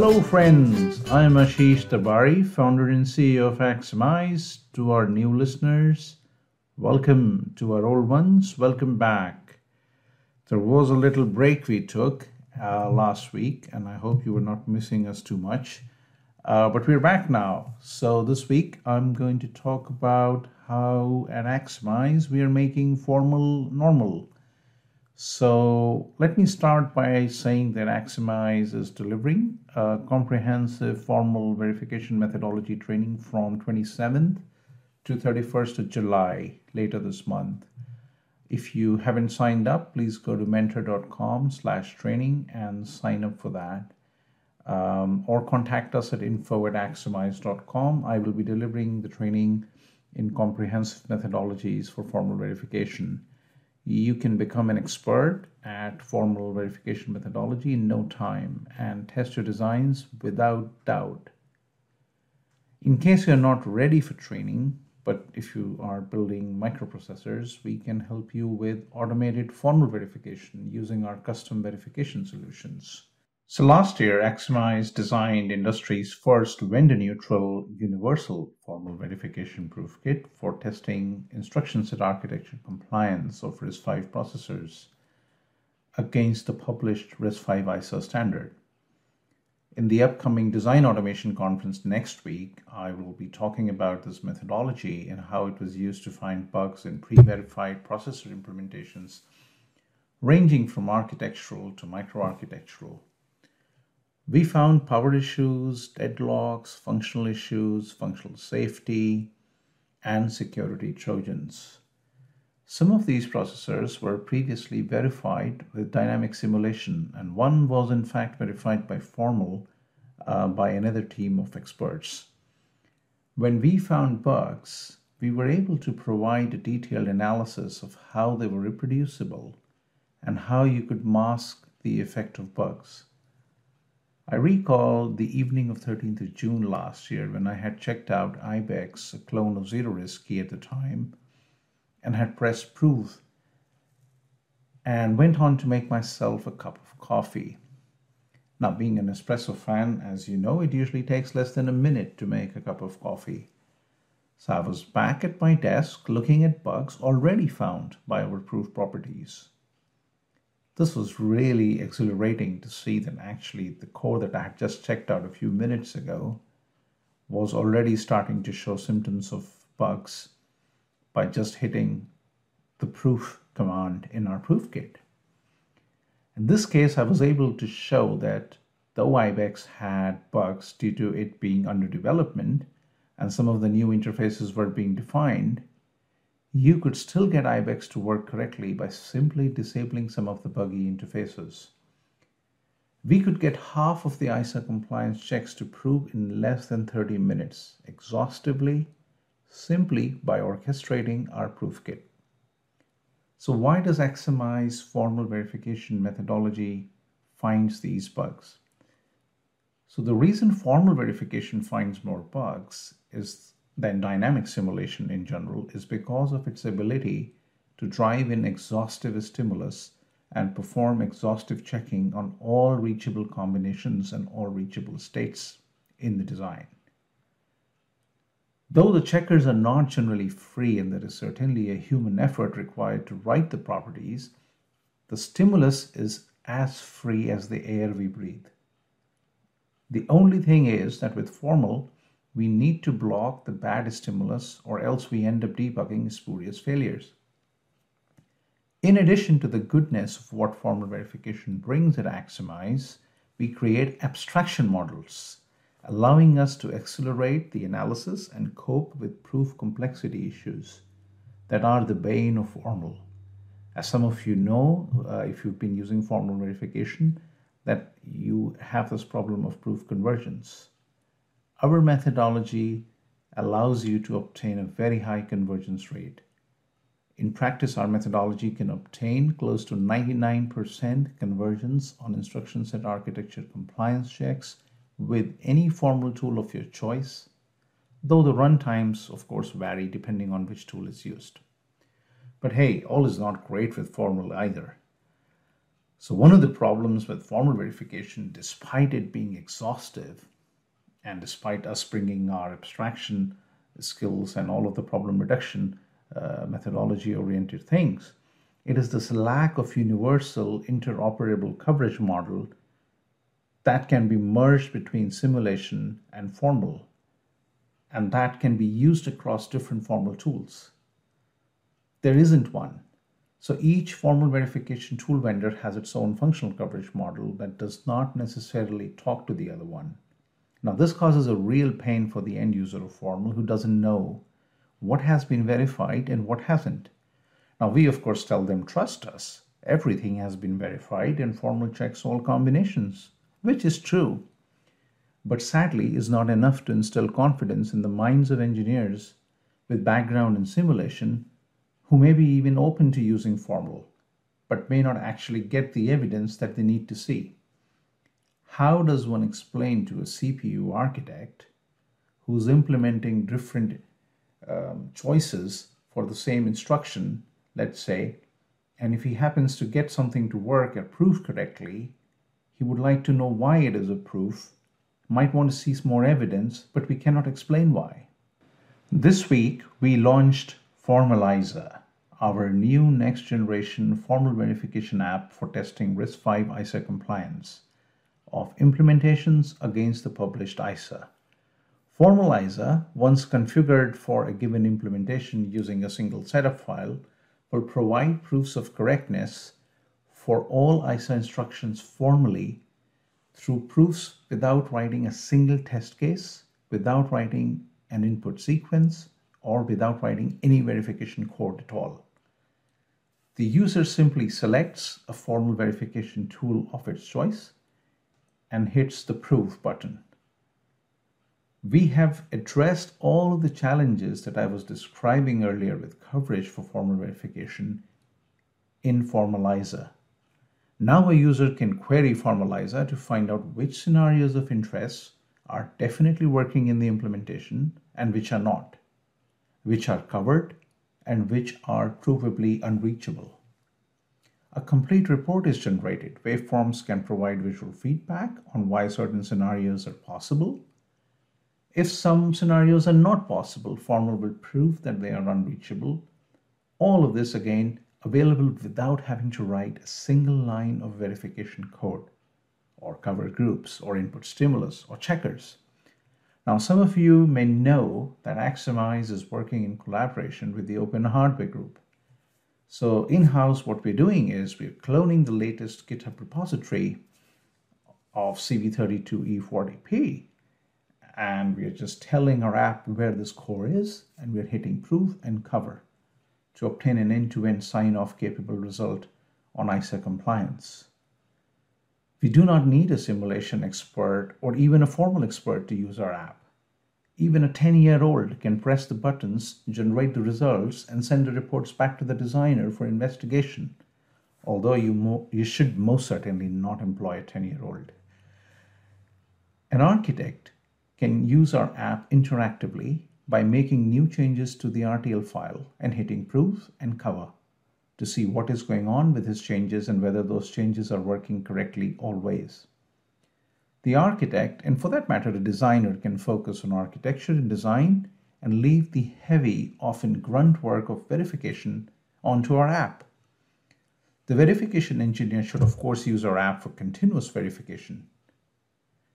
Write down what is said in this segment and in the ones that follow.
Hello, friends. I'm Ashish Darbari, founder and CEO of Axiomise. To our new listeners, welcome. To our old ones, welcome back. There was a little break we took uh, last week, and I hope you were not missing us too much. Uh, but we're back now. So this week, I'm going to talk about how at Axiomise we are making formal normal. So let me start by saying that Axiomise is delivering comprehensive formal verification methodology training from 27th to 31st of July later this month. If you haven't signed up, please go to mentor.com slash training and sign up for that. Um, or contact us at info at axiomise.com. I will be delivering the training in comprehensive methodologies for formal verification you can become an expert at formal verification methodology in no time and test your designs without doubt. In case you're not ready for training, but if you are building microprocessors, we can help you with automated formal verification using our custom verification solutions. So last year, Axiomise designed industry's first vendor-neutral universal formal verification proof kit for testing instruction set architecture compliance of RISC-V processors against the published RISC-V ISA standard. In the upcoming Design Automation Conference next week, I will be talking about this methodology and how it was used to find bugs in pre-verified processor implementations ranging from architectural to microarchitectural we found power issues, deadlocks, functional issues, functional safety, and security trojans. Some of these processors were previously verified with dynamic simulation, and one was in fact verified by formal uh, by another team of experts. When we found bugs, we were able to provide a detailed analysis of how they were reproducible and how you could mask the effect of bugs. I recall the evening of 13th of June last year when I had checked out IBEX, a clone of zero-riscy at the time, and had pressed proof and went on to make myself a cup of coffee. Now, being an espresso fan, as you know, it usually takes less than a minute to make a cup of coffee. So I was back at my desk looking at bugs already found by our proof properties. This was really exhilarating to see that actually the core that I had just checked out a few minutes ago was already starting to show symptoms of bugs by just hitting the proof command in our proof kit. In this case, I was able to show that though IBEX had bugs due to it being under development and some of the new interfaces were being defined, you could still get IBEX to work correctly by simply disabling some of the buggy interfaces. We could get half of the ISA compliance checks to prove in less than 30 minutes, exhaustively, simply by orchestrating our proof kit. So why does Axiomise formal verification methodology finds these bugs? So the reason formal verification finds more bugs is than dynamic simulation in general is because of its ability to drive in exhaustive stimulus and perform exhaustive checking on all reachable combinations and all reachable states in the design. Though the checkers are not generally free and there is certainly a human effort required to write the properties, the stimulus is as free as the air we breathe. The only thing is that with formal, we need to block the bad stimulus or else we end up debugging spurious failures. In addition to the goodness of what formal verification brings at Axiomise, we create abstraction models, allowing us to accelerate the analysis and cope with proof complexity issues that are the bane of formal. As some of you know, uh, if you've been using formal verification, that you have this problem of proof convergence. Our methodology allows you to obtain a very high convergence rate. In practice, our methodology can obtain close to 99% convergence on instruction set architecture compliance checks with any formal tool of your choice, though the run times, of course, vary depending on which tool is used. But hey, all is not great with formal either. So, one of the problems with formal verification, despite it being exhaustive, and despite us bringing our abstraction skills and all of the problem reduction uh, methodology oriented things, it is this lack of universal interoperable coverage model that can be merged between simulation and formal, and that can be used across different formal tools. There isn't one. So each formal verification tool vendor has its own functional coverage model that does not necessarily talk to the other one. Now, this causes a real pain for the end user of formal who doesn't know what has been verified and what hasn't. Now, we of course tell them, trust us. Everything has been verified and formal checks all combinations, which is true. But sadly, is not enough to instill confidence in the minds of engineers with background in simulation who may be even open to using formal, but may not actually get the evidence that they need to see. How does one explain to a CPU architect who's implementing different um, choices for the same instruction, let's say, and if he happens to get something to work approved correctly, he would like to know why it is approved, might want to see more evidence, but we cannot explain why. This week, we launched Formalizer, our new next generation formal verification app for testing RISC-V ISA compliance of implementations against the published ISA. Formalizer, once configured for a given implementation using a single setup file, will provide proofs of correctness for all ISA instructions formally through proofs without writing a single test case, without writing an input sequence, or without writing any verification code at all. The user simply selects a formal verification tool of its choice and hits the proof button. We have addressed all of the challenges that I was describing earlier with coverage for formal verification in Formalizer. Now a user can query Formalizer to find out which scenarios of interest are definitely working in the implementation and which are not which are covered and which are provably unreachable. A complete report is generated. Waveforms can provide visual feedback on why certain scenarios are possible. If some scenarios are not possible, Formal will prove that they are unreachable. All of this again available without having to write a single line of verification code or cover groups or input stimulus or checkers. Now, some of you may know that Axiomise is working in collaboration with the Open Hardware Group. So in-house, what we're doing is we're cloning the latest GitHub repository of CV32E40P, and we're just telling our app where this core is, and we're hitting proof and cover to obtain an end-to-end sign-off capable result on ISA compliance. We do not need a simulation expert or even a formal expert to use our app. Even a 10 year old can press the buttons, generate the results, and send the reports back to the designer for investigation, although you, mo- you should most certainly not employ a 10 year old. An architect can use our app interactively by making new changes to the RTL file and hitting proof and cover to see what is going on with his changes and whether those changes are working correctly always. The architect, and for that matter, a designer, can focus on architecture and design and leave the heavy, often grunt work of verification onto our app. The verification engineer should, of course, use our app for continuous verification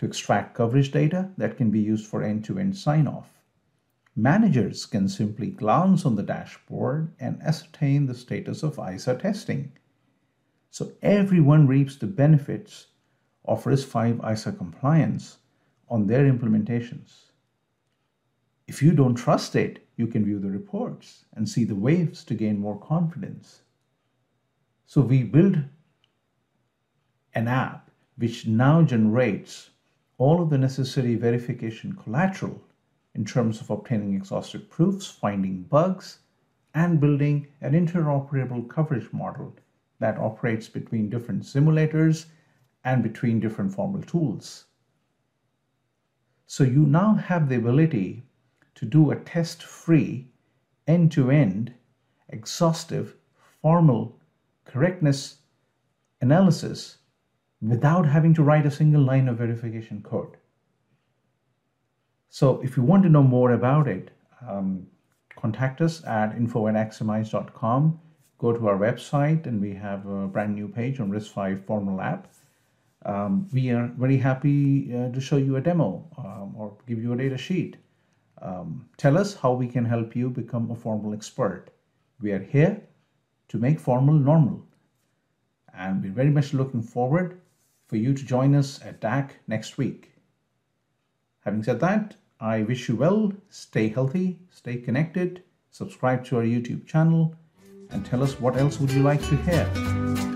to extract coverage data that can be used for end to end sign off. Managers can simply glance on the dashboard and ascertain the status of ISA testing. So everyone reaps the benefits of RISC-V ISA compliance on their implementations. If you don't trust it, you can view the reports and see the waves to gain more confidence. So we build an app which now generates all of the necessary verification collateral in terms of obtaining exhaustive proofs, finding bugs, and building an interoperable coverage model that operates between different simulators and between different formal tools. So you now have the ability to do a test free, end to end, exhaustive, formal correctness analysis without having to write a single line of verification code. So if you want to know more about it, um, contact us at info at. Go to our website and we have a brand new page on RISC-V Formal app. Um, we are very happy uh, to show you a demo um, or give you a data sheet. Um, tell us how we can help you become a formal expert. We are here to make formal normal. And we're very much looking forward for you to join us at DAC next week. Having said that, I wish you well, stay healthy, stay connected, subscribe to our YouTube channel, and tell us what else would you like to hear.